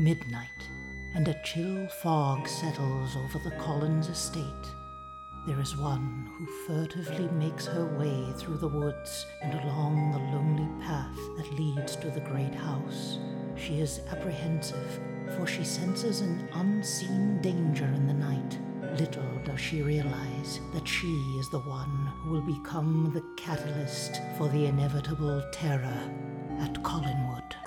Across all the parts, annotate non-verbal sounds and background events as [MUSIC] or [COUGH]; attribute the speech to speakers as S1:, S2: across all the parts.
S1: Midnight, and a chill fog settles over the Collins estate. There is one who furtively makes her way through the woods and along the lonely path that leads to the great house. She is apprehensive, for she senses an unseen danger in the night. Little does she realize that she is the one who will become the catalyst for the inevitable terror at Collinwood.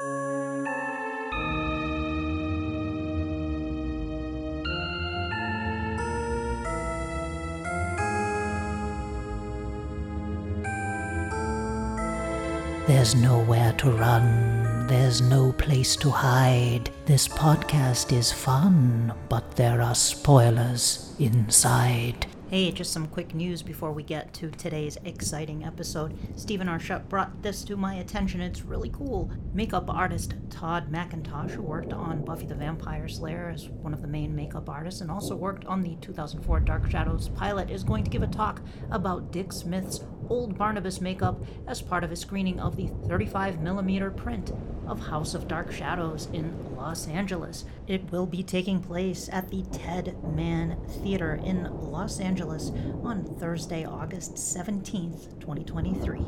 S1: There's nowhere to run, there's no place to hide. This podcast is fun, but there are spoilers inside.
S2: Hey, just some quick news before we get to today's exciting episode. Stephen Arshut brought this to my attention. It's really cool. Makeup artist Todd McIntosh, who worked on Buffy the Vampire Slayer as one of the main makeup artists and also worked on the 2004 Dark Shadows pilot, is going to give a talk about Dick Smith's Old Barnabas makeup as part of a screening of the 35mm print of House of Dark Shadows in Los Angeles. It will be taking place at the Ted Mann Theater in Los Angeles on Thursday, August 17th, 2023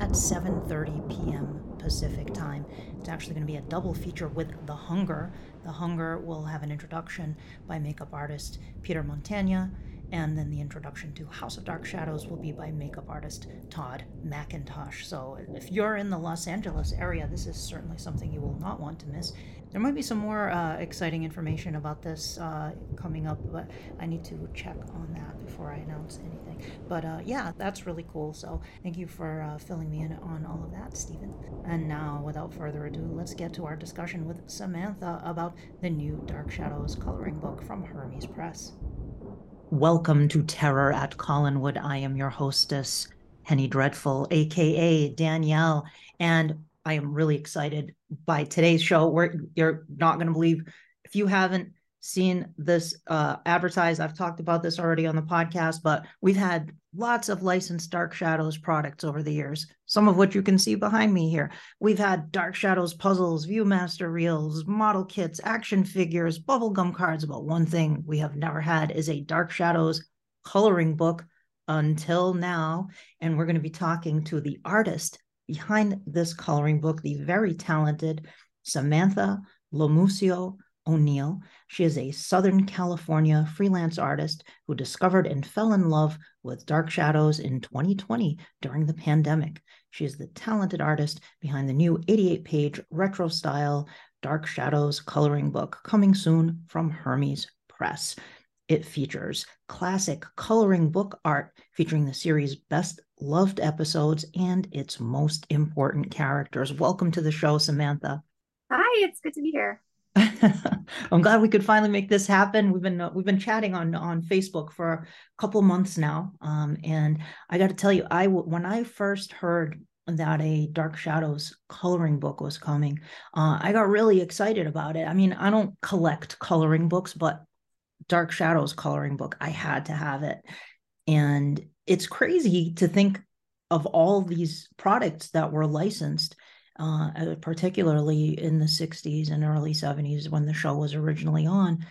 S2: at 7:30 p.m. Pacific time. It's actually going to be a double feature with The Hunger. The Hunger will have an introduction by makeup artist Peter Montagna and then the introduction to House of Dark Shadows will be by makeup artist Todd McIntosh. So if you're in the Los Angeles area, this is certainly something you will not want to miss. There might be some more uh, exciting information about this uh, coming up, but I need to check on that before I announce anything. But uh, yeah, that's really cool. So thank you for uh, filling me in on all of that, Stephen. And now, without further ado, let's get to our discussion with Samantha about the new Dark Shadows coloring book from Hermes Press. Welcome to Terror at Collinwood. I am your hostess, Henny Dreadful, aka Danielle, and I am really excited by today's show. You're not going to believe if you haven't seen this uh, advertised. I've talked about this already on the podcast, but we've had lots of licensed Dark Shadows products over the years, some of which you can see behind me here. We've had Dark Shadows puzzles, Viewmaster reels, model kits, action figures, bubblegum cards. But one thing we have never had is a Dark Shadows coloring book until now. And we're going to be talking to the artist behind this coloring book, the very talented Samantha Lomuscio O'Neal. She is a Southern California freelance artist who discovered and fell in love with Dark Shadows in 2020 during the pandemic. She is the talented artist behind the new 88 page retro style Dark Shadows coloring book coming soon from Hermes Press. It features classic coloring book art featuring the series' best loved episodes and its most important characters. Welcome to the show, Samantha.
S3: Hi, it's good to be here.
S2: I'm glad we could finally make this happen. We've been uh, we've been chatting on on Facebook for a couple months now, um, and I got to tell you, I when I first heard that a Dark Shadows coloring book was coming, uh, I got really excited about it. I mean, I don't collect coloring books, but Dark Shadows coloring book, I had to have it, and it's crazy to think of all these products that were licensed uh, uh, particularly in the 60s and early 70s when the show was originally on.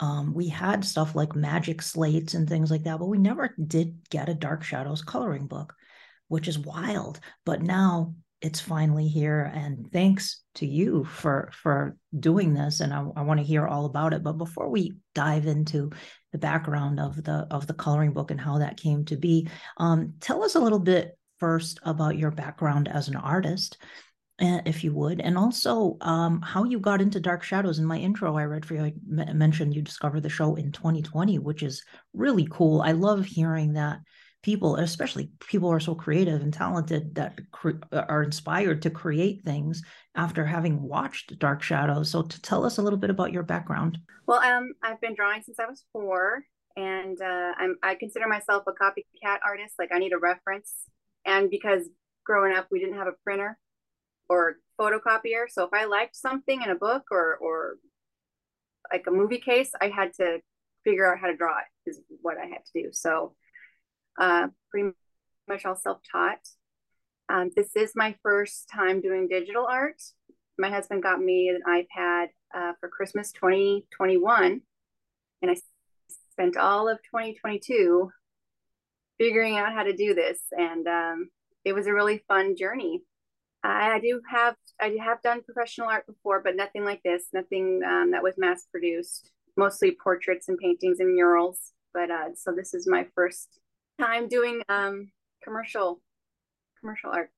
S2: Um, we had stuff like magic slates and things like that, but we never did get a Dark Shadows coloring book, which is wild. But now it's finally here, and thanks to you for for doing this. And I, I want to hear all about it. But before we dive into the background of the of the coloring book and how that came to be, um, tell us a little bit first about your background as an artist if you would, and also um, how you got into Dark Shadows. In my intro, I read for you, I m- mentioned you discovered the show in 2020, which is really cool. I love hearing that people, especially people who are so creative and talented, that cre- are inspired to create things after having watched Dark Shadows. So, to tell us a little bit about your background.
S3: Well, um, I've been drawing since I was four, and uh, I'm I consider myself a copycat artist. Like I need a reference, and because growing up we didn't have a printer or photocopier. So if I liked something in a book or or like a movie case, I had to figure out how to draw it is what I had to do. So uh, pretty much all self-taught. Um, this is my first time doing digital art. My husband got me an iPad uh, for Christmas 2021. And I spent all of 2022 figuring out how to do this. And um, it was a really fun journey. I, I, do have I have done professional art before, but nothing like this. Nothing um, that was mass produced. Mostly portraits and paintings and murals. But uh, so this is my first time doing um, commercial commercial art.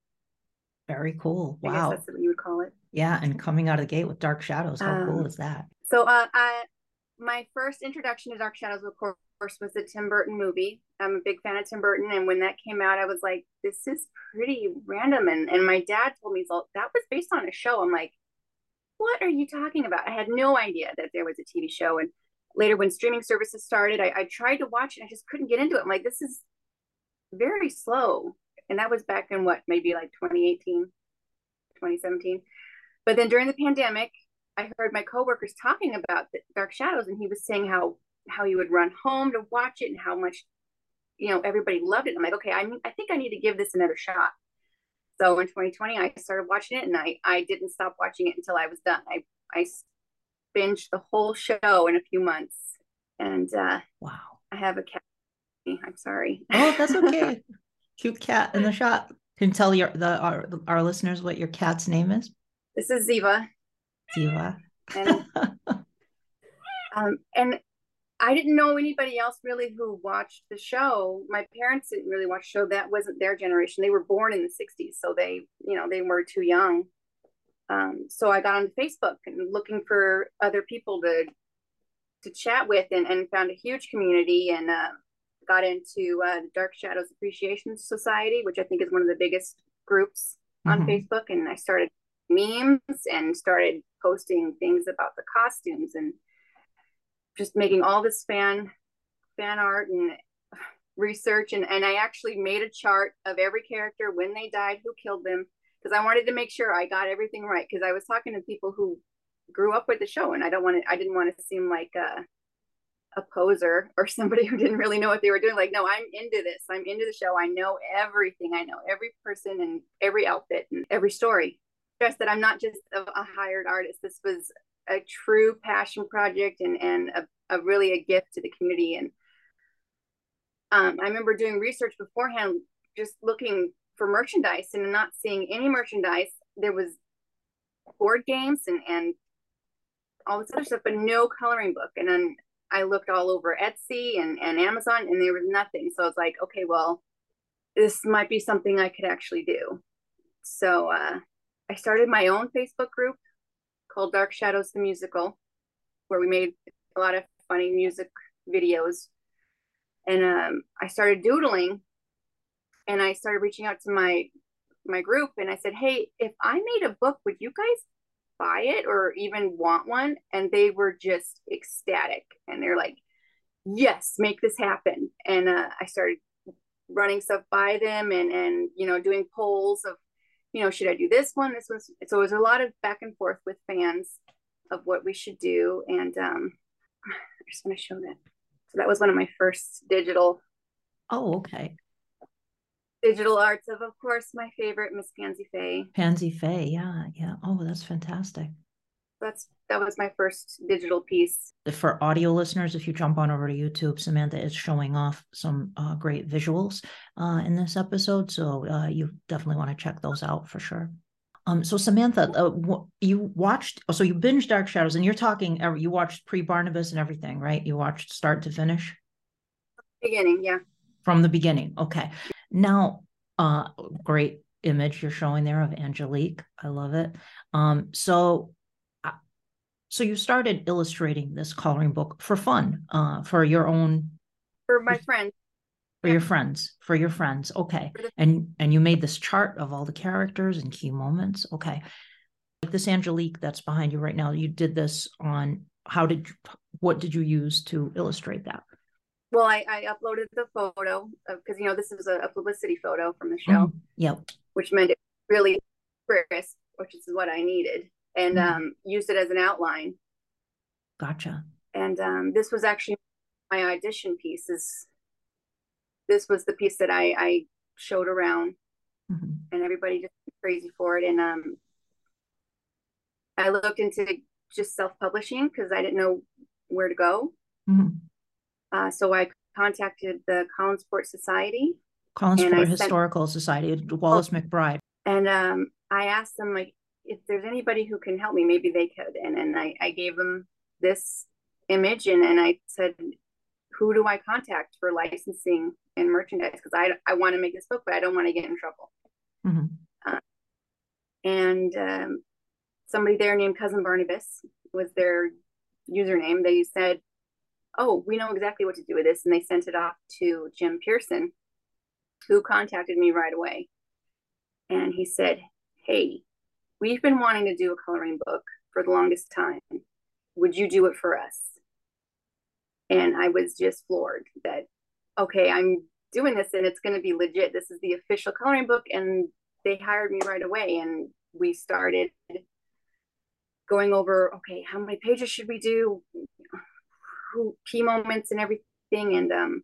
S2: Very cool. Wow.
S3: that's what you would call it.
S2: Yeah, and coming out of the gate with Dark Shadows. How um, cool is that?
S3: So uh, I my first introduction to Dark Shadows, of course, was the Tim Burton movie. I'm a big fan of Tim Burton, and when that came out, I was like, "This is pretty random." And and my dad told me so that was based on a show. I'm like, "What are you talking about?" I had no idea that there was a TV show. And later, when streaming services started, I, I tried to watch it. And I just couldn't get into it. I'm like, "This is very slow." And that was back in what, maybe like 2018, 2017. But then during the pandemic, I heard my coworkers talking about Dark Shadows, and he was saying how how he would run home to watch it and how much you know everybody loved it. I'm like, okay, I I think I need to give this another shot. So in 2020, I started watching it, and I I didn't stop watching it until I was done. I I binged the whole show in a few months, and uh,
S2: wow,
S3: I have a cat. I'm sorry.
S2: Oh, that's okay. [LAUGHS] Cute cat in the shot. Can you tell your the our, our listeners what your cat's name is?
S3: This is Ziva.
S2: Ziva.
S3: And, [LAUGHS] um, and I didn't know anybody else really who watched the show. My parents didn't really watch the show. That wasn't their generation. They were born in the 60s. So they, you know, they were too young. Um, so I got on Facebook and looking for other people to to chat with and, and found a huge community and uh, got into uh, the Dark Shadows Appreciation Society, which I think is one of the biggest groups on mm-hmm. Facebook. And I started memes and started posting things about the costumes and just making all this fan fan art and research and, and I actually made a chart of every character when they died, who killed them, because I wanted to make sure I got everything right. Because I was talking to people who grew up with the show, and I don't want to. I didn't want to seem like a a poser or [LAUGHS] somebody who didn't really know what they were doing. Like, no, I'm into this. I'm into the show. I know everything. I know every person and every outfit and every story stress that I'm not just a, a, hired artist. This was a true passion project and, and a, a really a gift to the community. And um, I remember doing research beforehand, just looking for merchandise and not seeing any merchandise. There was board games and, and all this other stuff, but no coloring book. And then I looked all over Etsy and, and Amazon and there was nothing. So I was like, okay, well, this might be something I could actually do. So uh, I started my own Facebook group called Dark Shadows the Musical, where we made a lot of funny music videos. And um, I started doodling and I started reaching out to my my group and I said, Hey, if I made a book, would you guys buy it or even want one? And they were just ecstatic. And they're like, Yes, make this happen. And uh, I started running stuff by them and and you know doing polls of you know, should I do this one? This was so it was a lot of back and forth with fans of what we should do. And um [SIGHS] I just want to show that. So that was one of my first digital.
S2: Oh, okay.
S3: Digital arts of, of course, my favorite, Miss Pansy Faye.
S2: Pansy Faye, yeah, yeah. Oh, that's fantastic
S3: that's that was my first digital piece.
S2: For audio listeners, if you jump on over to YouTube, Samantha is showing off some uh, great visuals uh, in this episode, so uh, you definitely want to check those out for sure. Um, so Samantha, uh, you watched, oh, so you binged Dark Shadows, and you're talking, you watched pre Barnabas and everything, right? You watched start to finish.
S3: Beginning, yeah.
S2: From the beginning, okay. Now, uh, great image you're showing there of Angelique. I love it. Um, so so you started illustrating this coloring book for fun, uh, for your own
S3: for my friends.
S2: For yeah. your friends, for your friends. Okay. And and you made this chart of all the characters and key moments. Okay. Like this Angelique that's behind you right now, you did this on how did you, what did you use to illustrate that?
S3: Well, I, I uploaded the photo because you know this is a, a, publicity photo from the show. Mm,
S2: yep.
S3: Which meant it really crisp, which is what I needed and mm-hmm. um, used it as an outline.
S2: Gotcha.
S3: And um, this was actually my audition piece. Is this was the piece that I, I showed around, mm-hmm. and everybody just crazy for it. And um, I looked into just self-publishing because I didn't know where to go.
S2: Mhm.
S3: Uh, so I contacted the Collinsport Society
S2: Collinsport
S3: I sent-
S2: Historical Society, Wallace McBride.
S3: and um, I asked them like if there's anybody who can help me, maybe they could. And then I, I gave them this image and, and I said, who do I contact for licensing and merchandise? Because I, I want to make this book, but I don't want to get in trouble.
S2: Mhm.
S3: and um, somebody there named cousin barnabas was their username they said oh we know exactly what to do with this and they sent it off to jim pearson who contacted me right away and he said hey we've been wanting to do a coloring book for the longest time. Would you do it for us? And i was just floored that okay i'm doing this and it's going to be legit. This is the official coloring book and they hired me right away and we started going over okay how many pages should we do? Who key moments and everything and um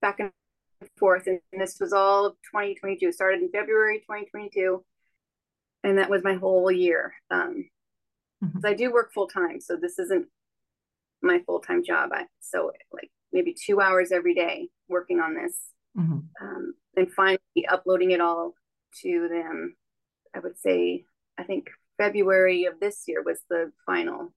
S3: back and forth. And this was all 2022 started in february 2022 and that was my whole year um
S2: Mhm.
S3: 'cause i do work full-time so this isn't my full-time job I, so like maybe two hours every day working on this
S2: Mhm.
S3: um, and finally uploading it all to them. I would say, I think February of this year was the final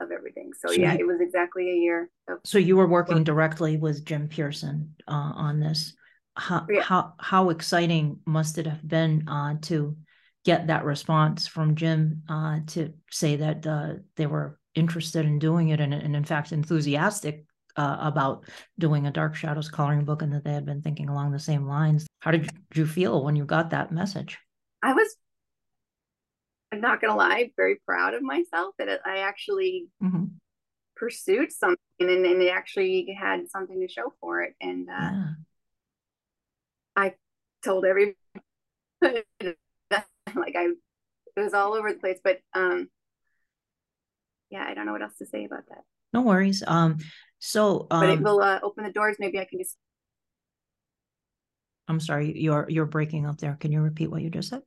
S3: of everything. So,
S2: So
S3: yeah,
S2: you-
S3: it was exactly a year. Of,
S2: So you were working directly with Jim Pearson uh, on this. How,
S3: Yeah.
S2: how, how exciting must it have been uh, to get that response from Jim uh, to say that uh, they were interested in doing it and, and in fact enthusiastic uh, about doing a Dark Shadows coloring book and that they had been thinking along the same lines. How did you feel when you got that message?
S3: I was, I'm not going to lie, very proud of myself that I actually
S2: Mhm.
S3: pursued something and, and it actually had something to show for it. And uh,
S2: Yeah.
S3: told everybody [LAUGHS] like I it was all over the place but um yeah I don't know what else to say about that
S2: No worries. Um, so
S3: but it
S2: um,
S3: will uh, open the doors maybe I can just
S2: I'm sorry, you're you're breaking up there. Can you repeat what you just said?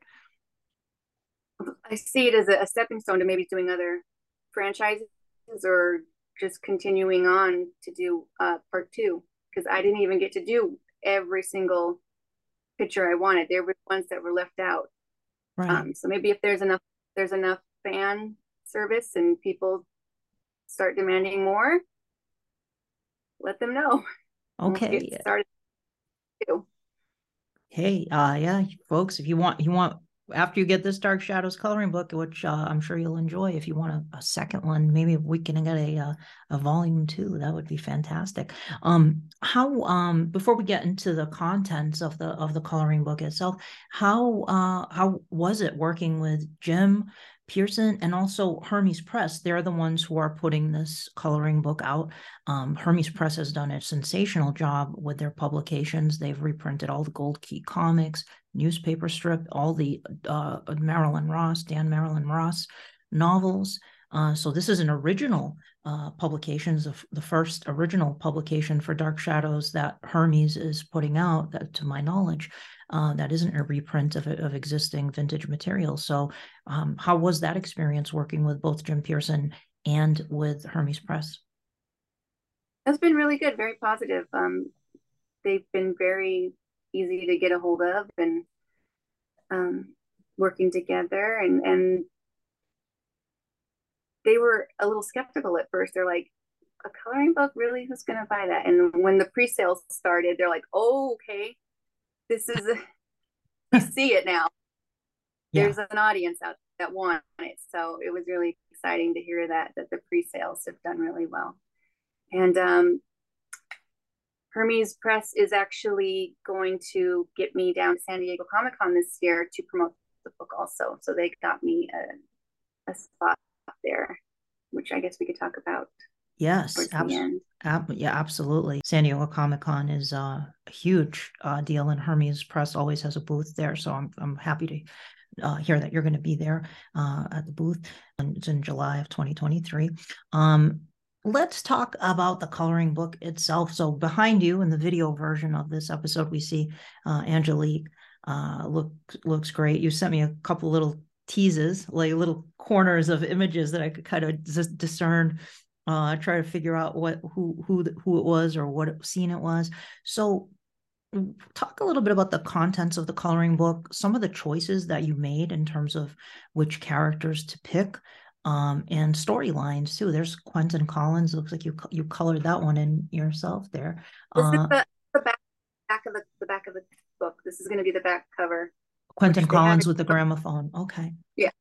S3: I see it as a, a stepping stone to maybe doing other franchises or just continuing on to do uh part two because I didn't even get to do every single picture I wanted there were ones that were left out
S2: Right.
S3: Um, so maybe if there's enough there's enough fan service and people start demanding more, let them know. we'll
S2: okay.
S3: Get started too.
S2: Hey, uh, yeah, folks, if you want, you want, after you get this Dark Shadows coloring book, which uh, I'm sure you'll enjoy, if you want a, a second one, maybe we can get a uh, a volume two. That would be fantastic. Um, how um before we get into the contents of the of the coloring book itself, how uh how was it working with Jim Pearson and also Hermes Press? They're the ones who are putting this coloring book out. Um, Hermes Press has done a sensational job with their publications. They've reprinted all the Gold Key comics, newspaper strip, all the uh, Marilyn Ross, Dan Marilyn Ross novels. Uh, so this is an original uh, publications of the first original publication for Dark Shadows that Hermes is putting out, that to my knowledge, uh, that isn't a reprint of, of existing vintage material. So um, how was that experience working with both Jim Pearson and with Hermes Press?
S3: That's been really good, very positive. Um, they've been very easy to get a hold of and um, working together and and they were a little skeptical at first. They're like, a coloring book, really? Who's going to buy that? And when the pre-sales started, they're like, oh, okay, this is, a, [LAUGHS] you see it now.
S2: Yeah.
S3: There's an audience out that want it. So it was really exciting to hear that, that the pre-sales have done really well. And um, Hermes Press is actually going to get me down to San Diego Comic Con this year to promote the book also. So they got me a, a spot there, which I guess we could talk about
S2: Yes,
S3: towards the
S2: abs-
S3: end.
S2: ab- yeah, absolutely. San Diego Comic Con is uh, a huge uh, deal, and Hermes Press always has a booth there. So I'm I'm happy to uh, hear that you're going to be there uh, at the booth. And it's in July of 2023. Um, let's talk about the coloring book itself. So behind you in the video version of this episode, we see uh, Angelique. Uh, look looks great. You sent me a couple little teases, like little corners of images that I could kind of discern, uh, try to figure out what who who who it was or what scene it was. So, talk a little bit about the contents of the coloring book, some of the choices that you made in terms of which characters to pick, um, and storylines too. There's Quentin Collins. Looks like you you colored that one in yourself there.
S3: This uh, is the, the back, back of the, the back of the book. This is going to be the back cover.
S2: Quentin Collins with the gramophone. Okay.
S3: Yeah.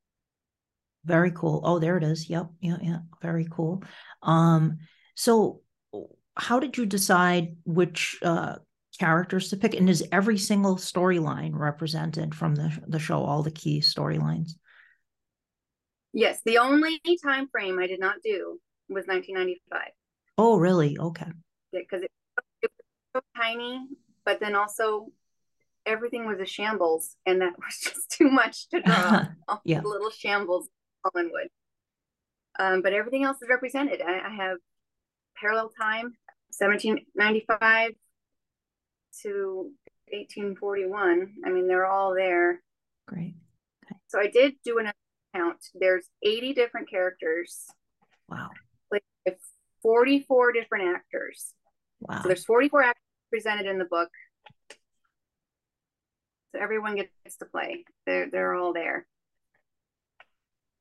S2: Very cool. Oh, there it is. Yep. Yeah. Yeah. Very cool. Um, so how did you decide which uh characters to pick? And is every single storyline represented from the the show, all the key storylines?
S3: Yes. The only time frame I did not do was 1995.
S2: Oh, really? Okay.
S3: Because it, it was so tiny, but then also everything was a shambles, and that [LAUGHS] was just too much to draw. [LAUGHS]
S2: yeah,
S3: little shambles, Collinwood. Um, but everything else is represented. I, I have parallel time, 1795 to 1841. I mean, they're all there.
S2: Great.
S3: Okay. So I did do an count. There's 80 different characters.
S2: Wow.
S3: Like 44 different actors.
S2: Wow.
S3: So there's 44 actors presented in the book. So everyone gets to play. They're they're all there.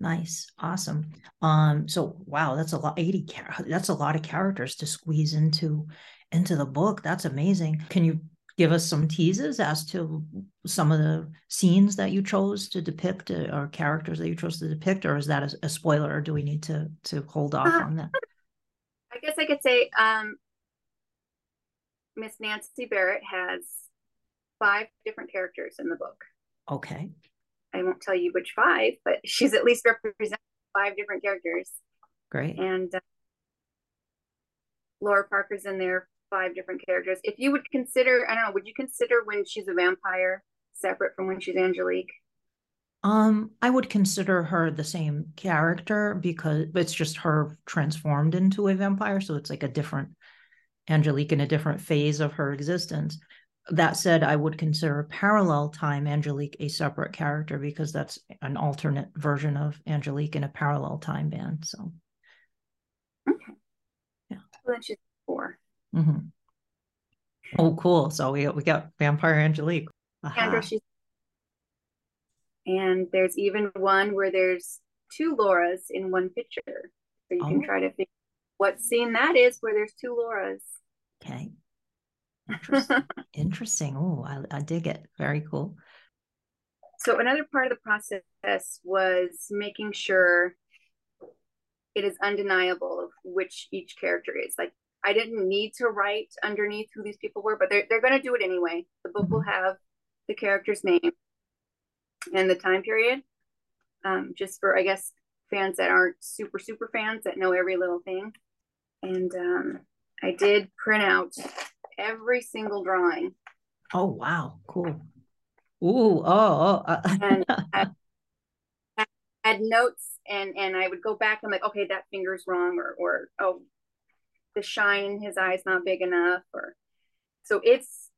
S2: Nice, awesome. Um, so wow, that's a lot. Eighty. That's a lot of characters to squeeze into into the book. That's amazing. Can you give us some teases as to some of the scenes that you chose to depict uh, or characters that you chose to depict, or is that a, a spoiler? Or do we need to to hold off uh, on that?
S3: I guess I could say um, Miss Nancy Barrett has five different characters in the book.
S2: Okay.
S3: I won't tell you which five, but [LAUGHS] she's at least represented five different characters.
S2: Great.
S3: And uh, Lara Parker's in there, five different characters. If you would consider, I don't know, would you consider when she's a vampire separate from when she's Angelique?
S2: Um, I would consider her the same character because it's just her transformed into a vampire. So it's like a different Angelique in a different phase of her existence that said, I would consider parallel time Angelique a separate character because that's an alternate version of Angelique in a parallel time band. So,
S3: okay, yeah, well, that's just 4
S2: mm-hmm. Oh, cool! So we we got Vampire Angelique.
S3: Andrew, and there's even one where there's two Lauras in one picture, so you oh. can try to figure what scene that is where there's two Lauras.
S2: Okay. Interesting. [LAUGHS] Interesting. Oh, I, I dig it. Very cool.
S3: So another part of the process was making sure it is undeniable of which each character is. Like I didn't need to write underneath who these people were, but they're they're gonna do it anyway. The book mm-hmm. will have the character's name and the time period. Um, just for I guess fans that aren't super super fans that know every little thing. And um, I did print out every single drawing.
S2: Oh wow, cool. Ooh, oh, oh. Uh,
S3: and I, [LAUGHS] I had notes and and I would go back and like, okay, that finger's wrong, or or oh, the shine in his eye's not big enough, or so it's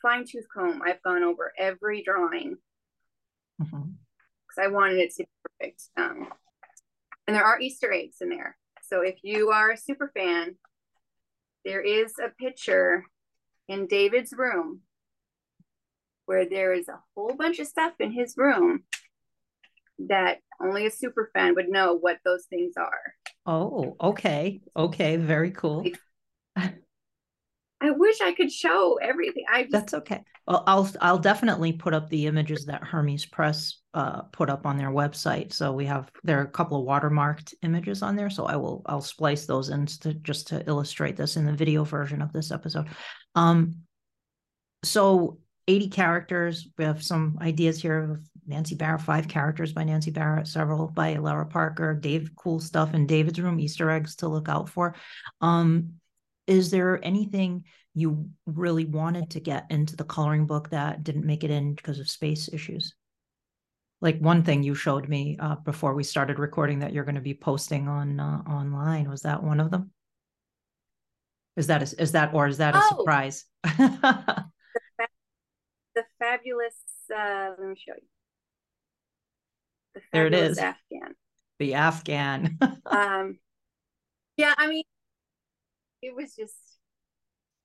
S3: fine tooth comb. I've gone over every drawing because mm-hmm. I wanted it to be perfect. Um, and there are Easter eggs in there. So if you are a super fan, there is a picture in David's room where there is a whole bunch of stuff in his room that only a super fan would know what those things are.
S2: Oh, okay. Okay, very cool.
S3: I wish I could show everything. I just...
S2: That's okay. Well, I'll I'll definitely put up the images that Hermes Press uh, put up on their website. So we have there are a couple of watermarked images on there. So I will I'll splice those in to just to illustrate this in the video version of this episode. Um, so 80 characters. We have some ideas here of Nancy Barrett, five characters by Nancy Barrett, several by Lara Parker, Dave, cool stuff in David's room, Easter eggs to look out for. Um, is there anything you really wanted to get into the coloring book that didn't make it in because of space issues? Like one thing you showed me uh, before we started recording that you're going to be posting on uh, online was that one of them? Is that a, is that or is that a oh. surprise?
S3: the, [LAUGHS] the, fabulous. Uh, let me show you. The
S2: There it is.
S3: Afghan.
S2: The Afghan. [LAUGHS]
S3: Um, yeah, I mean, it was just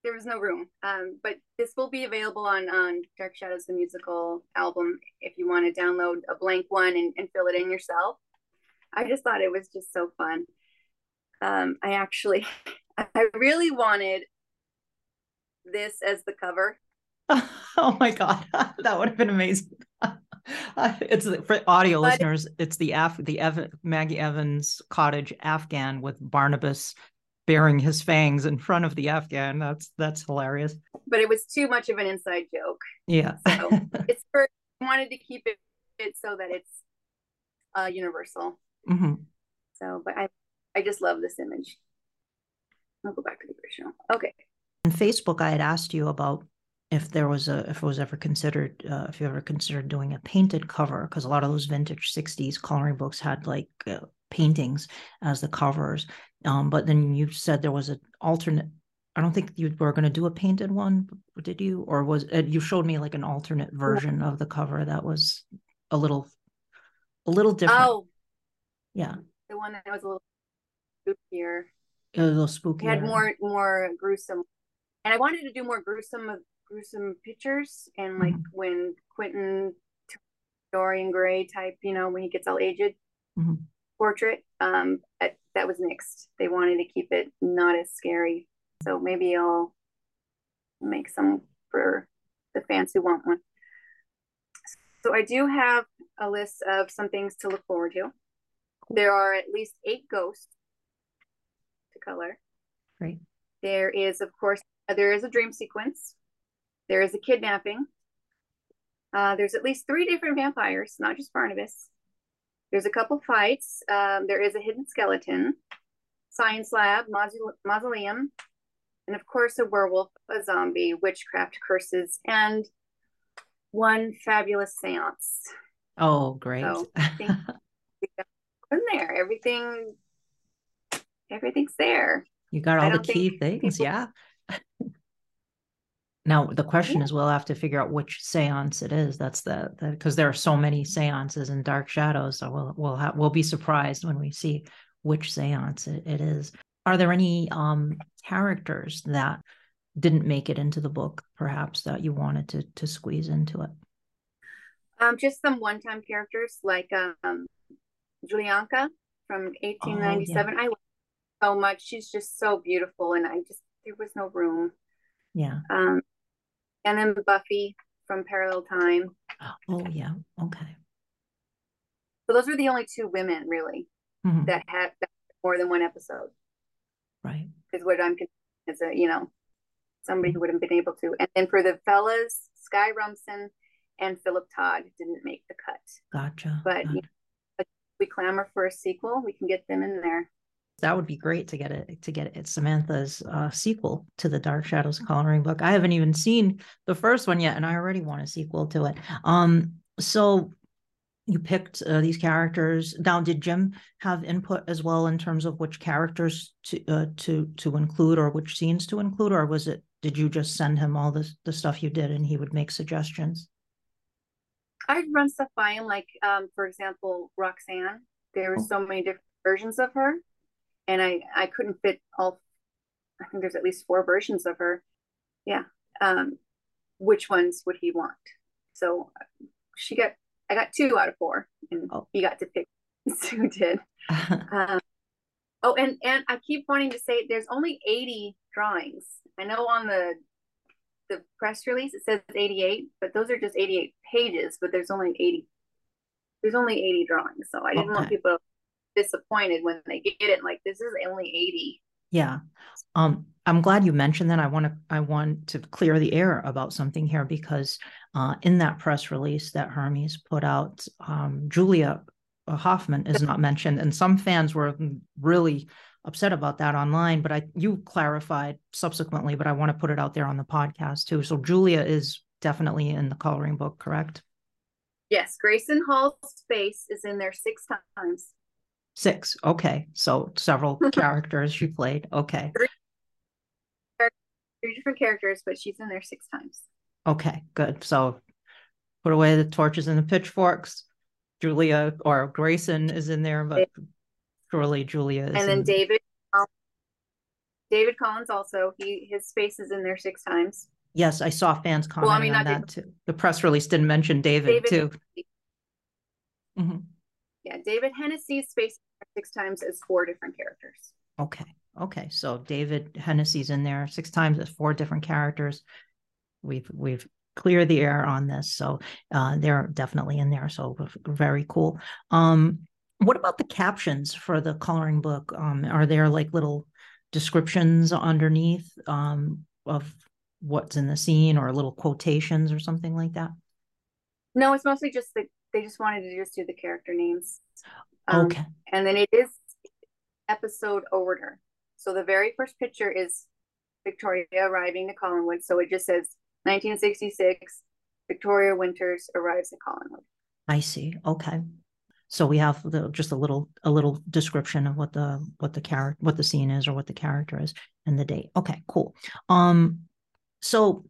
S3: there was no room. Um, but this will be available on on Dark Shadows the musical album if you want to download a blank one and, and fill it in yourself. I just thought it was just so fun. Um, I actually, [LAUGHS] I really wanted this as the cover. [LAUGHS]
S2: oh my god, [LAUGHS] that would have been amazing. it's for audio
S3: But-
S2: listeners. It's the Af the Evan Maggie Evans cottage Afghan with Barnabas bearing his fangs in front of the Afghan. That's that's hilarious.
S3: But it was too much of an inside joke.
S2: Yeah.
S3: So [LAUGHS] it's for I wanted to keep it, it so that it's uh, universal.
S2: hmm
S3: So, but I, I just love this image. I'll go back to the original. Okay.
S2: On Facebook, I had asked you about if there was a if it was ever considered uh, if you ever considered doing a painted cover because a lot of those vintage '60s coloring books had like uh, paintings as the covers. Um, but then you said there was an alternate. I don't think you were going to do a painted one, did you? Or was uh, you showed me like an alternate version of the cover that was a little, a little different.
S3: Oh,
S2: yeah,
S3: the one that was a little spookier.
S2: a little spooky.
S3: It had more more gruesome, and I wanted to do more gruesome gruesome pictures and like
S2: Mhm.
S3: when Quentin Dorian Gray type, you know, when he gets all aged
S2: Mhm.
S3: Portrait. Um, that, that was nixed. They wanted to keep it not as scary, so maybe I'll make some for the fans who want one. So I do have a list of some things to look forward to. There are at least eight ghosts to color.
S2: Great.
S3: There is, of course, there is a dream sequence. There is a kidnapping. Uh, there's at least three different vampires, not just Barnabas. There's a couple fights. Um, there is a hidden skeleton, science lab, mausoleum, and of course, a werewolf, a zombie, witchcraft curses, and one fabulous seance.
S2: Oh, great.
S3: So, [LAUGHS] In there, everything, everything's there.
S2: You got all the key things,
S3: people-
S2: yeah. [LAUGHS] Now, the question
S3: Yeah.
S2: is, we'll have to figure out which seance it is. That's the, the, because there are so many seances in Dark Shadows, so we'll, we'll have, we'll be surprised when we see which seance it, it is. Are there any, um, characters that didn't make it into the book, perhaps, that you wanted to, to squeeze into it?
S3: Um, just some one-time characters like um, Julianka from 1897. I love her so much. She's just so beautiful, and I just there was no room.
S2: Yeah.
S3: Um, and then Buffy from Parallel Time.
S2: Oh, yeah. Okay.
S3: So those were the only two women really
S2: Mhm.
S3: that had more than one episode.
S2: Right.
S3: Is what I'm as a you know somebody who would have been able to. And then for the fellas, Sky Rumson and Philip Todd didn't make the cut.
S2: Gotcha.
S3: But
S2: gotcha.
S3: you know, we clamor for a sequel. We can get them in there.
S2: That would be great to get it to get it Samantha's uh, sequel to the Dark Shadows coloring book. I haven't even seen the first one yet, and I already want a sequel to it. Um, so you picked uh, these characters. Now, did Jim have input as well in terms of which characters to uh, to to include or which scenes to include, or was it did you just send him all the the stuff you did and he would make suggestions?
S3: I'd run stuff by him, like um, for example, Roxanne. There were
S2: Oh.
S3: so many different versions of her, and I I couldn't fit all. I think there's at least four versions of her. Yeah. Um, which ones would he want? So she got I got two out of four, and
S2: Oh.
S3: he got to pick. [LAUGHS] Sue did. [LAUGHS] Um, oh, and and I keep wanting to say there's only 80 drawings. I know on the the press release it says 88, but those are just 88 pages. But there's only 80. There's only 80 drawings, so I didn't want
S2: Okay.
S3: people disappointed when they get it. Like this is only 80.
S2: Yeah. Um, I'm glad you mentioned that. I want to I want to clear the air about something here because uh, in that press release that Hermes put out, um, Julia Hoffman is not mentioned, and some fans were really upset about that online. But I you clarified subsequently, but I want to put it out there on the podcast too. So Julia is definitely in the coloring book, correct?
S3: Yes, Grayson Hall's face is in there six times.
S2: Six. Okay, so several [LAUGHS] characters she played. Okay.
S3: Three different characters, but she's in there six times.
S2: Okay, good. So put away the torches and the pitchforks. Julia or Grayson is in there, but surely Julia is.
S3: And then
S2: in-
S3: David, David Collins also, he, his face is in there six times.
S2: Yes, I saw fans
S3: Well, I mean,
S2: on
S3: not
S2: that too. The press release didn't mention David
S3: David-
S2: too. Mhm.
S3: Yeah, David Henesy's face six times as four different characters.
S2: Okay, okay, so David Henesy's in there six times as four different characters. We've, we've cleared the air on this, so uh, they're definitely in there, so very cool. Um, what about the captions for the coloring book? Um, are there like little descriptions underneath um of what's in the scene or little quotations or something like that?
S3: No, it's mostly just the, they just wanted to just do the character names. Um,
S2: Okay,
S3: And then it is episode order. So the very first picture is Victoria arriving to Collinwood. So it just says 1966, Victoria Winters arrives at Collinwood.
S2: I see. Okay. So we have the just a little a little description of what the what the character what the scene is or what the character is and the date. Okay, cool. Um so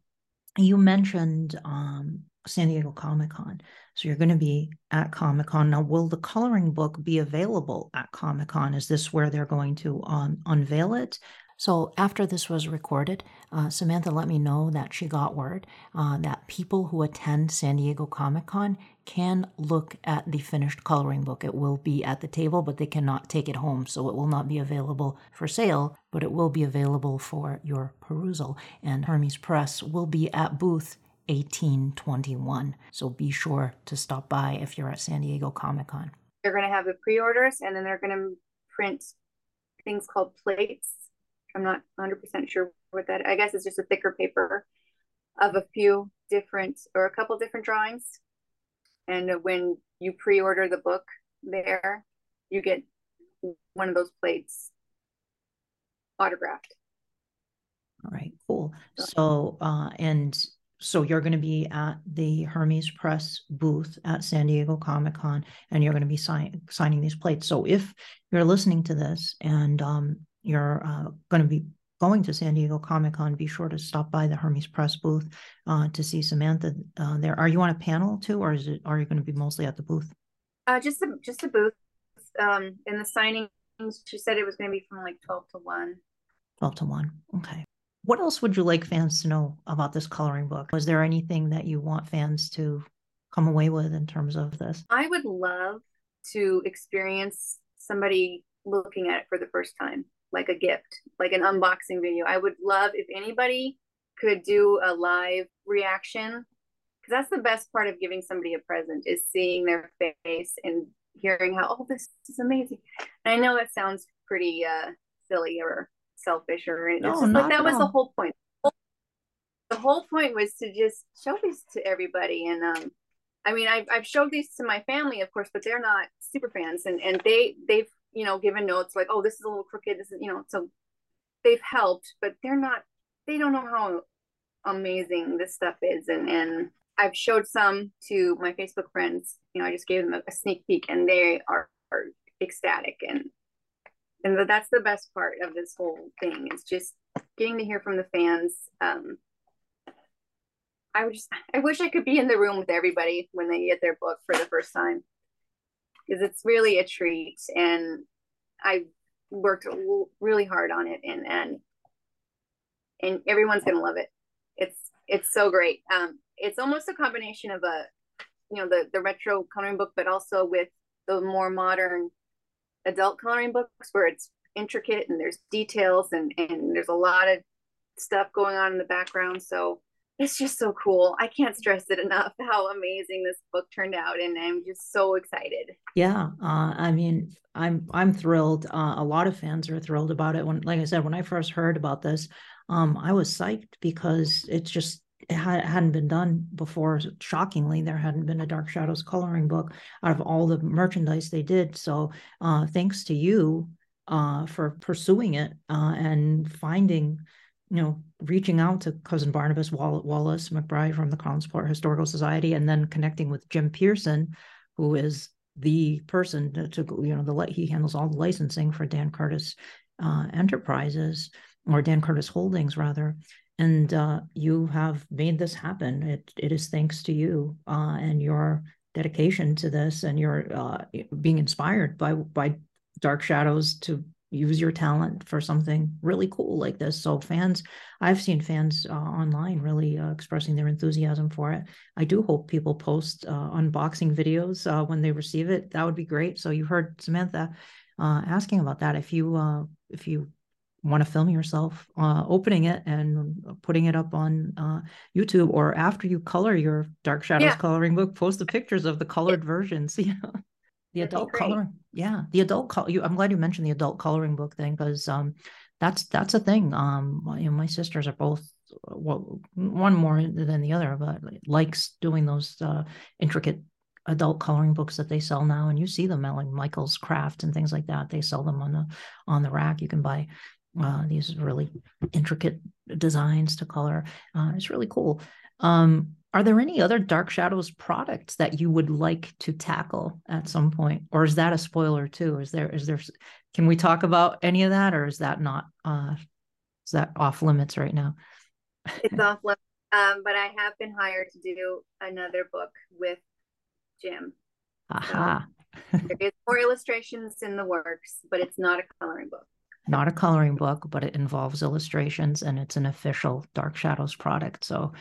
S2: you mentioned um San Diego Comic Con. So you're going to be at Comic Con. Now, will the coloring book be available at Comic Con? Is this where they're going to um, unveil it?
S1: So after this was recorded, uh, Samantha let me know that she got word uh, that people who attend San Diego Comic Con can look at the finished coloring book. It will be at the table, but they cannot take it home. So it will not be available for sale, but it will be available for your perusal. And Hermes Press will be at booth 1821. So be sure to stop by if you're at San Diego Comic Con.
S3: They're going to have the pre-orders and then they're going to print things called plates. I'm not 100% sure what that, I guess it's just a thicker paper of a few different or a couple different drawings. And when you pre-order the book there, you get one of those plates autographed.
S2: All right, cool. So, uh, and so you're going to be at the Hermes Press booth at San Diego Comic Con, and you're going to be sign, signing these plates. So, if you're listening to this and um, you're uh, going to be going to San Diego Comic Con, be sure to stop by the Hermes Press booth uh, to see Samantha uh, there. Are you on a panel too, or is it? Are you going to be mostly at the booth?
S3: Uh, just a just a booth. Um, in the signings, she said it was going to be from like twelve to one.
S2: Twelve to one. Okay. What else would you like fans to know about this coloring book? Was there anything that you want fans to come away with in terms of this?
S3: I would love to experience somebody looking at it for the first time, like a gift, like an unboxing video. I would love if anybody could do a live reaction because that's the best part of giving somebody a present is seeing their face and hearing how oh this is amazing. And I know that sounds pretty uh silly or selfish or it's
S2: No,
S3: like that
S2: at
S3: was the whole point. The whole point was to just show this to everybody and um I mean, I've, I've showed these to my family, of course, but they're not super fans, and and they they've you know given notes like, oh, this is a little crooked, this is you know, so they've helped, but they're not, they don't know how amazing this stuff is, and and I've showed some to my Facebook friends. You know, I just gave them a, a sneak peek, and they are, are ecstatic, and and that's the best part of this whole thing is just getting to hear from the fans. Um, I would just I wish I could be in the room with everybody when they get their book for the first time because it's really a treat and I worked really hard on it and and and everyone's gonna love it. It's it's so great. Um, it's almost a combination of a you know the the retro coloring book, but also with the more modern adult coloring books where it's intricate and there's details and and there's a lot of stuff going on in the background. So it's just so cool. I can't stress it [LAUGHS] enough how amazing this book turned out, and I'm just so excited.
S2: Yeah, uh, I mean, I'm I'm thrilled. Uh, a lot of fans are thrilled about it. When, like I said, when I first heard about this, um, I was psyched because it's just it had, hadn't been done before. Shockingly, there hadn't been a Dark Shadows coloring book out of all the merchandise they did. So, uh, thanks to you uh, for pursuing it uh, and finding you know, reaching out to cousin Barnabas Wallace McBride from the Collinsport Historical Society, and then connecting with Jim Pearson, who is the person to, to you know, the he handles all the licensing for Dan Curtis uh, Enterprises or Dan Curtis Holdings rather. And uh, you have made this happen. It it is thanks to you uh, and your dedication to this and your uh, being inspired by by Dark Shadows to use your talent for something really cool like this. So fans, I've seen fans uh, online really uh, expressing their enthusiasm for it. I do hope people post uh, unboxing videos when they receive it. That would be great. So you heard Samantha asking about that. If you if you want to film yourself opening it and putting it up on YouTube, or after you color your Dark Shadows yeah. coloring book, post the pictures of the colored versions. [LAUGHS] Yeah the adult coloring yeah the adult color you i'm glad you mentioned the adult coloring book thing because um that's that's a thing um you know my sisters are both well one more than the other but likes doing those uh intricate adult coloring books that they sell now and you see them at like michael's craft and things like that they sell them on the on the rack you can buy uh, these really intricate designs to color uh, it's really cool um are there any other Dark Shadows products that you would like to tackle at some point, or is that a spoiler too? Is there is there can we talk about any of that, or is that not uh, is that off limits right now?
S3: It's off limits, um, but I have been hired to do another book with Jim.
S2: Aha.
S3: So there is more illustrations in the works, but it's not a coloring book
S2: not a coloring book, but it involves illustrations and it's an official Dark Shadows product. So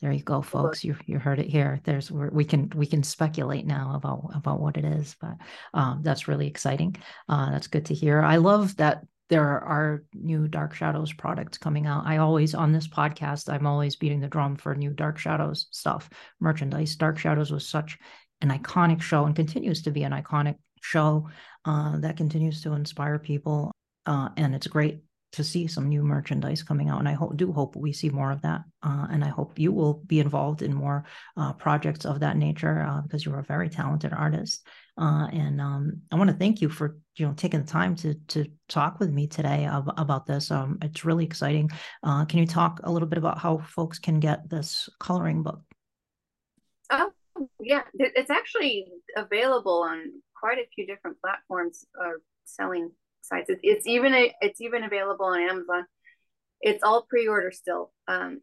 S2: there you go, folks. You you heard it here. There's we can we can speculate now about about what it is, but um, that's really exciting. Uh, that's good to hear. I love that there are new Dark Shadows products coming out. I always on this podcast, I'm always beating the drum for new Dark Shadows stuff, merchandise. Dark Shadows was such an iconic show and continues to be an iconic show uh, that continues to inspire people. Uh, and it's great to see some new merchandise coming out. And I hope, do hope we see more of that. Uh, and I hope you will be involved in more uh, projects of that nature uh, because you're a very talented artist. Uh, and um, I want to thank you for you know taking the time to to talk with me today ab- about this. Um, it's really exciting. Uh, can you talk a little bit about how folks can get this coloring book?
S3: Oh yeah, it's actually available on quite a few different platforms. Are selling sites. It's, it's even a, it's even available on Amazon. It's all pre-order still. Um,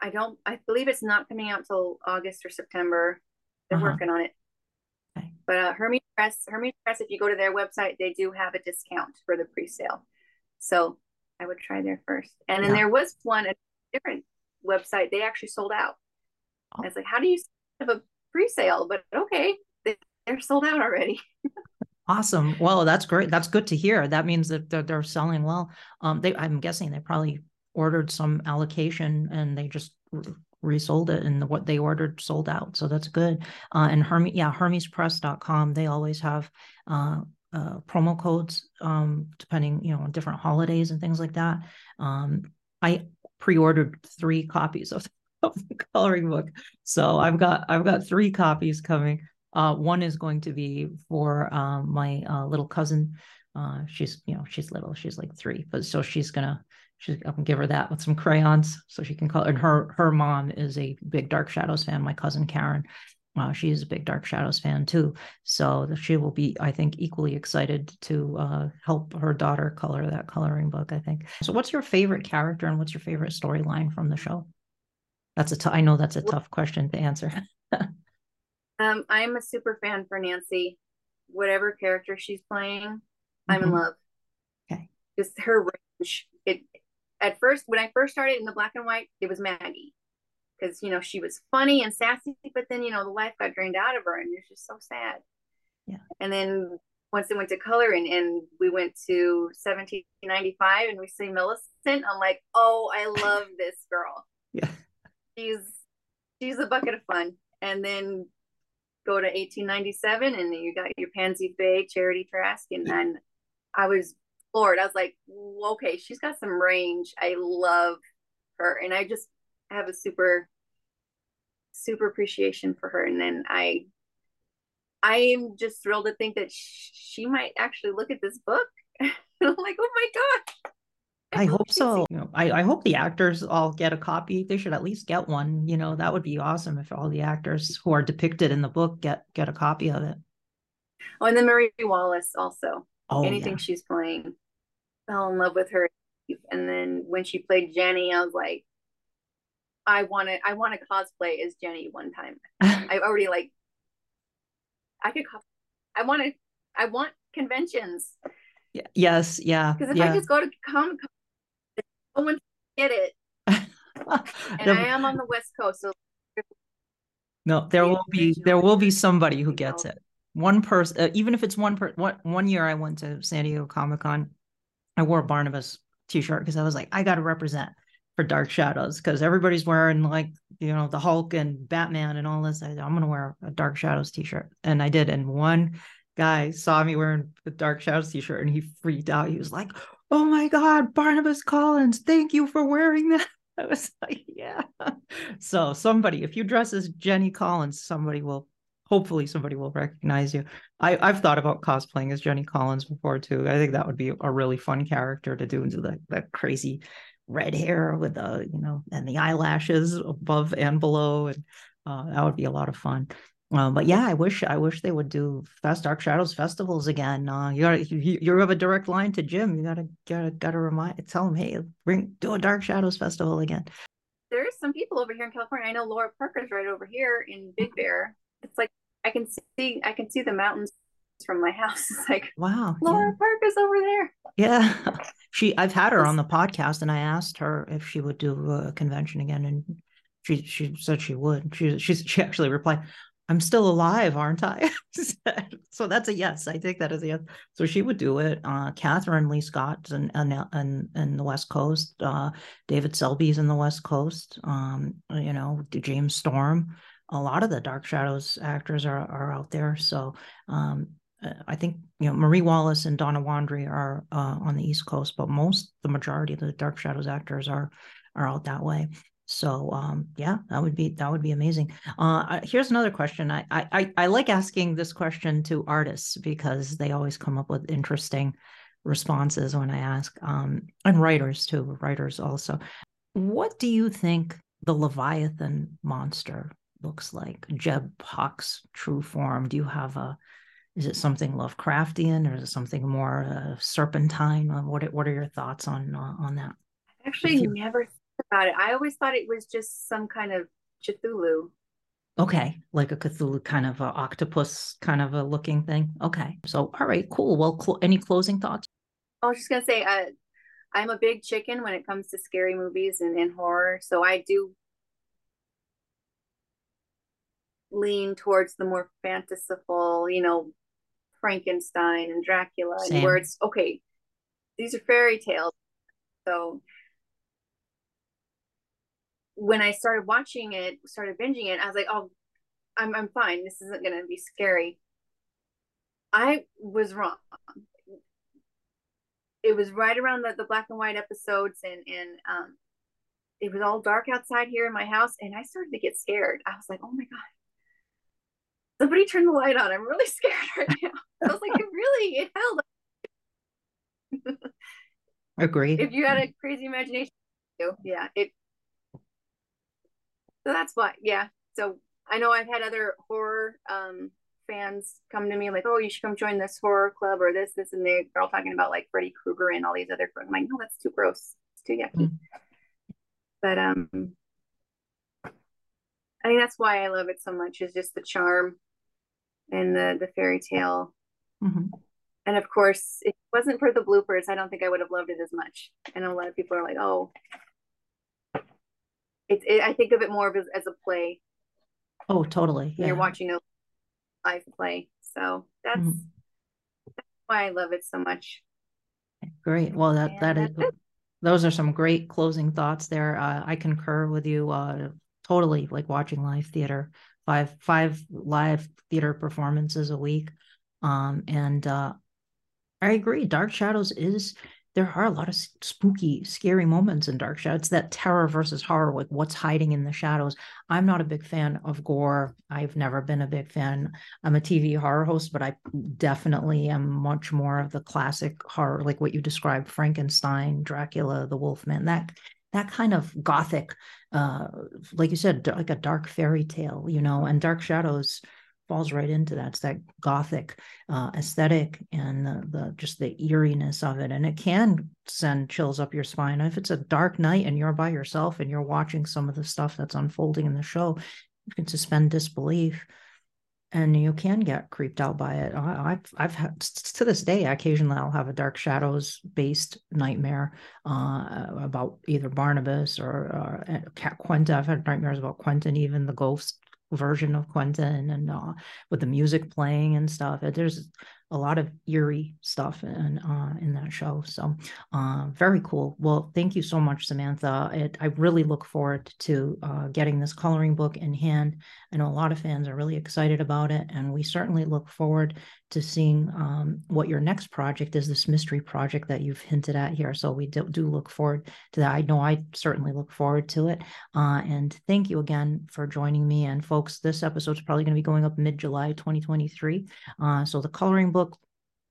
S3: I don't. I believe it's not coming out till August or September. They're uh-huh. working on it. Okay. But uh, Hermes Press, Hermes Press, if you go to their website, they do have a discount for the pre-sale. So I would try there first. And then yeah. there was one a different website. They actually sold out. Oh. I was like, how do you have a pre-sale? But okay, they, they're sold out already. [LAUGHS]
S2: Awesome. Well, that's great. That's good to hear. That means that they're, they're selling well. Um, they, I'm guessing they probably ordered some allocation and they just resold it and what they ordered sold out. So that's good. Uh, and Hermes, yeah, HermesPress.com. They always have uh, uh, promo codes um, depending, you know, on different holidays and things like that. Um, I pre-ordered three copies of, [LAUGHS] of the coloring book, so I've got I've got three copies coming. Uh, one is going to be for um, my uh, little cousin. Uh, she's, you know, she's little. She's like three, but so she's gonna, she's I'm gonna give her that with some crayons so she can color. And her her mom is a big Dark Shadows fan. My cousin Karen, uh, she's a big Dark Shadows fan too. So she will be, I think, equally excited to uh, help her daughter color that coloring book. I think. So, what's your favorite character and what's your favorite storyline from the show? That's a. T- I know that's a tough question to answer. [LAUGHS]
S3: Um, I'm a super fan for Nancy. Whatever character she's playing, mm-hmm. I'm in mm-hmm. love.
S2: Okay.
S3: Just her range. It at first when I first started in the black and white, it was Maggie. Because you know, she was funny and sassy, but then you know, the life got drained out of her and it's just so sad.
S2: Yeah.
S3: And then once it went to color and, and we went to 1795 and we see Millicent, I'm like, oh, I love this girl. [LAUGHS]
S2: yeah.
S3: She's she's a bucket of fun. And then go to 1897 and you got your Pansy Faye, Charity Trask, and then I was floored. I was like, okay, she's got some range. I love her, and I just have a super, super appreciation for her. And then I, I am just thrilled to think that she might actually look at this book. [LAUGHS] I'm like, oh my god,
S2: I hope so. You know, I, I hope the actors all get a copy. They should at least get one. You know, that would be awesome if all the actors who are depicted in the book get get a copy of it.
S3: Oh, and then Marie Wallace also. Oh, anything yeah. she's playing, fell in love with her. And then when she played Jenny, I was like, I want to, I want to cosplay as Jenny one time. [LAUGHS] I already like I could. I want to. I want conventions.
S2: Yes. Yeah.
S3: Because if
S2: yeah.
S3: I just go to Comic Con, no one get it. [LAUGHS] and
S2: The-
S3: I am on the West Coast, so
S2: No, there will be there will be somebody who gets it. One person, uh, even if it's one per one one year, I went to San Diego Comic Con. I wore a Barnabas t-shirt because I was like, I got to represent for Dark Shadows because everybody's wearing like you know the Hulk and Batman and all this. I, I'm gonna wear a Dark Shadows t-shirt, and I did. And one guy saw me wearing the Dark Shadows t-shirt, and he freaked out. He was like, "Oh my God, Barnabas Collins! Thank you for wearing that." [LAUGHS] I was like, yeah. So somebody, if you dress as Jenny Collins, somebody will hopefully somebody will recognize you. I, I've thought about cosplaying as Jenny Collins before too. I think that would be a really fun character to do into the that crazy red hair with the, you know, and the eyelashes above and below. And uh, that would be a lot of fun. Um, but yeah, I wish I wish they would do Fest Dark Shadows festivals again. Uh, you got you, you have a direct line to Jim. You gotta gotta gotta remind tell him, hey, bring do a Dark Shadows festival again.
S3: there's some people over here in California. I know Lara Parker's right over here in Big Bear. It's like I can see I can see the mountains from my house. [LAUGHS] It's like
S2: Wow.
S3: Lara Parker's over there.
S2: Yeah. yeah. [LAUGHS] She I've had her on the podcast and I asked her if she would do a convention again and she she said she would. She she she actually replied, I'm still alive, aren't I? [LAUGHS] so that's a yes. I take that as a yes. So she would do it. Uh, Kathryn Leigh Scott's and and and the West Coast. Uh, David Selby's in the West Coast. Um, you know, James Storm. A lot of the Dark Shadows actors are are out there. So um, uh, I think you know Marie Wallace and Donna Wandrey are uh, on the East Coast, but most the majority of the Dark Shadows actors are are out that way. So um, yeah, that would be that would be amazing. Uh, here's another question. I, I I like asking this question to artists because they always come up with interesting responses when I ask, um, and writers too. Writers also. What do you think the Leviathan monster looks like? Jeb Hawkes' true form. Do you have a is it something Lovecraftian or is it something more uh, serpentine? What what are your thoughts on uh, on that?
S3: I actually
S2: you-
S3: never about it. I always thought it was just some kind of Cthulhu.
S2: Okay, like a Cthulhu kind of a octopus kind of a looking thing. Okay, so all right, cool. Well, cl- any closing thoughts?
S3: I was just gonna say, uh, I'm a big chicken when it comes to scary movies and, and horror, so I do lean towards the more fanciful, you know, Frankenstein and Dracula,
S2: Same.
S3: and where it's okay. These are fairy tales, so when I started watching it, started binging it, I was like, oh, I'm I'm fine. This isn't gonna be scary. I was wrong. It was right around the, the black and white episodes and and um it was all dark outside here in my house and I started to get scared. I was like, oh my God. Somebody turn the light on. I'm really [LAUGHS] scared right now. I was like, it really it held.
S2: Agreed.
S3: If you had a crazy imagination, yeah, it so that's why, yeah. So I know I've had other horror um fans come to me like, oh, you should come join this horror club or this, this, and they, they're all talking about like Freddy Krueger and all these other. I'm like, no, that's too gross. It's too yucky.
S2: Mm.
S3: But um, I think that's why I love it so much is just the charm and the the fairy tale.
S2: Mhm.
S3: And of course, if it wasn't for the bloopers, I don't think I would have loved it as much. I know a lot of people are like, oh, it's. It, I think of it more of as, as a play.
S2: Oh, totally. Yeah.
S3: You're watching a live play, so that's,
S2: Mhm.
S3: that's why I love it so much.
S2: Great. Well, that
S3: And
S2: that is
S3: it.
S2: those are some great closing thoughts there. Uh, I concur with you. Uh, totally like watching live theater, five five live theater performances a week, um, and uh, I agree. Dark Shadows is there are a lot of spooky, scary moments in Dark Shadows. That terror versus horror, like what's hiding in the shadows. I'm not a big fan of gore. I've never been a big fan. I'm a TV horror host, but I definitely am much more of the classic horror, like what you described, Frankenstein, Dracula, the Wolfman, that that kind of gothic, uh, like you said, like a dark fairy tale, you know, and Dark Shadows falls right into that. It's that gothic uh, aesthetic and the, the just the eeriness of it, and it can send chills up your spine. If it's a dark night and you're by yourself and you're watching some of the stuff that's unfolding in the show, you can suspend disbelief. and you can get creeped out by it. I, have I've had to this day, occasionally I'll have a Dark Shadows based nightmare uh, about either Barnabas or, or Quentin. I've had nightmares about Quentin, even the ghost version of Quentin, and uh, with the music playing and stuff. There's a lot of eerie stuff in uh, in that show. So uh, very cool. Well, thank you so much, Samantha. It, I really look forward to uh, getting this coloring book in hand. I know a lot of fans are really excited about it, and we certainly look forward to seeing um, what your next project is. This mystery project that you've hinted at here. So we do, do look forward to that. I know I certainly look forward to it. Uh, and thank you again for joining me. And folks, this episode is probably going to be going up mid July 2023. Uh, so the coloring book book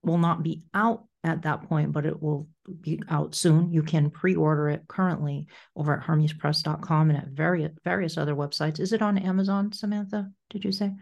S2: will not be out at that point, but it will be out soon. You can pre-order it currently over at hermespress.com and at various various other websites. Is it on Amazon, Samantha? Did you say?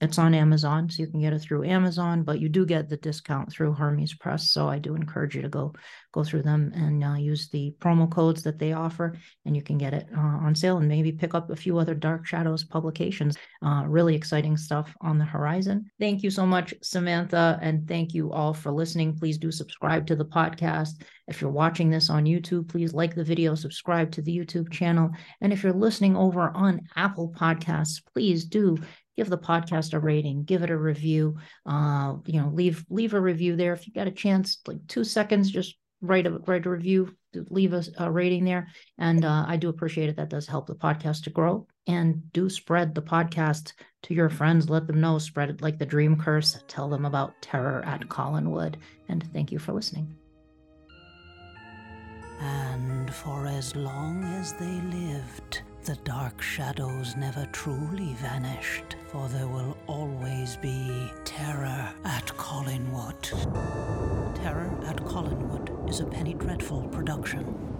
S2: It's on Amazon, so you can get it through Amazon, but you do get the discount through Hermes Press. So I do encourage you to go go through them and uh, use the promo codes that they offer, and you can get it uh, on sale and maybe pick up a few other Dark Shadows publications. Uh, really exciting stuff on the horizon. Thank you so much, Samantha, and thank you all for listening. Please do subscribe to the podcast. If you're watching this on YouTube, please like the video, subscribe to the YouTube channel, and if you're listening over on Apple Podcasts, please do give the podcast a rating, give it a review. Uh, you know, leave leave a review there if you got a chance, like two seconds, just write a write a review, leave a, a rating there, and uh, I do appreciate it. That does help the podcast to grow. And do spread the podcast to your friends. Let them know. Spread it like the dream curse. Tell them about terror at Collinwood. And thank you for listening.
S1: And for as long as they lived the dark shadows never truly vanished, for there will always be terror at Collinwood. Terror at Collinwood is a Penny Dreadful production.